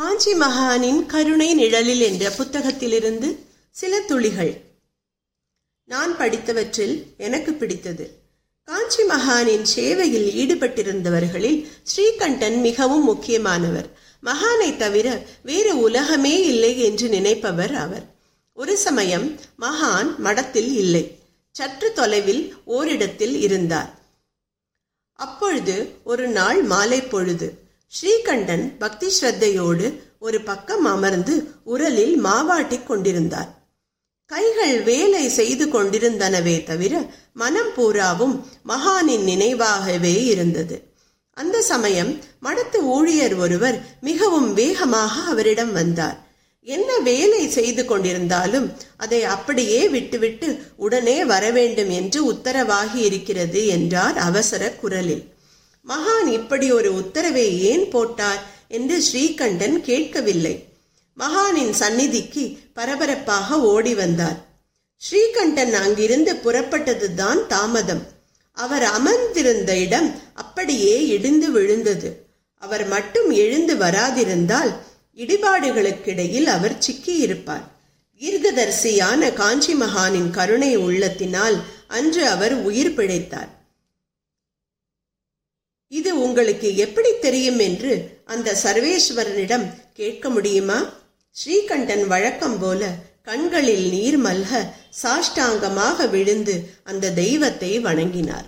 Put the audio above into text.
காஞ்சி மகானின் கருணை நிழலில் என்ற புத்தகத்திலிருந்து சில துளிகள். நான் படித்தவற்றில் எனக்கு பிடித்தது. காஞ்சி மகானின் சேவையில் ஈடுபட்டிருந்தவர்களில் ஸ்ரீகண்டன் மிகவும் முக்கியமானவர். மகானை தவிர வேறு உலகமே இல்லை என்று நினைப்பவர் அவர். ஒரு சமயம் மகான் மடத்தில் இல்லை. சற்று தொலைவில் ஓரிடத்தில் இருந்தார். அப்பொழுது ஒரு நாள் மாலை பொழுது ஸ்ரீகண்டன் பக்தி ஸ்ரத்தையோடு ஒரு பக்கம் அமர்ந்து உரலில் மாவாட்டிக் கொண்டிருந்தார். கைகள் வேலை செய்து கொண்டிருந்தனவே தவிர மனம் பூராவும் மகானின் நினைவாகவே இருந்தது. அந்த சமயம் மடத்து ஊழியர் ஒருவர் மிகவும் வேகமாக அவரிடம் வந்தார். என்ன வேலை செய்து கொண்டிருந்தாலும் அதை அப்படியே விட்டுவிட்டு உடனே வரவேண்டும் என்று உத்தரவாகி இருக்கிறது என்றார் அவசர குரலில். மகான் இப்படி ஒரு உத்தரவை ஏன் போட்டார் என்று ஸ்ரீகண்டன் கேட்கவில்லை. மகானின் சந்நிதிக்கு பரபரப்பாக ஓடி வந்தார். ஸ்ரீகண்டன் அங்கிருந்து புறப்பட்டதுதான் தாமதம். அவர் அமர்ந்திருந்த இடம் அப்படியே இடிந்து விழுந்தது. அவர் மட்டும் எழுந்து வராதிருந்தால் இடிபாடுகளுக்கிடையில் அவர் சிக்கியிருப்பார். தீர்க்கதரிசியான காஞ்சி மகானின் கருணை உள்ளத்தினால் அன்று அவர் உயிர் பிழைத்தார். உங்களுக்கு எப்படி தெரியும் என்று அந்த சர்வேஸ்வரனிடம் கேட்க முடியுமா? ஸ்ரீகண்டன் வழக்கம் போல கண்களில் நீர் மல்க சாஷ்டாங்கமாக விழுந்து அந்த தெய்வத்தை வணங்கினார்.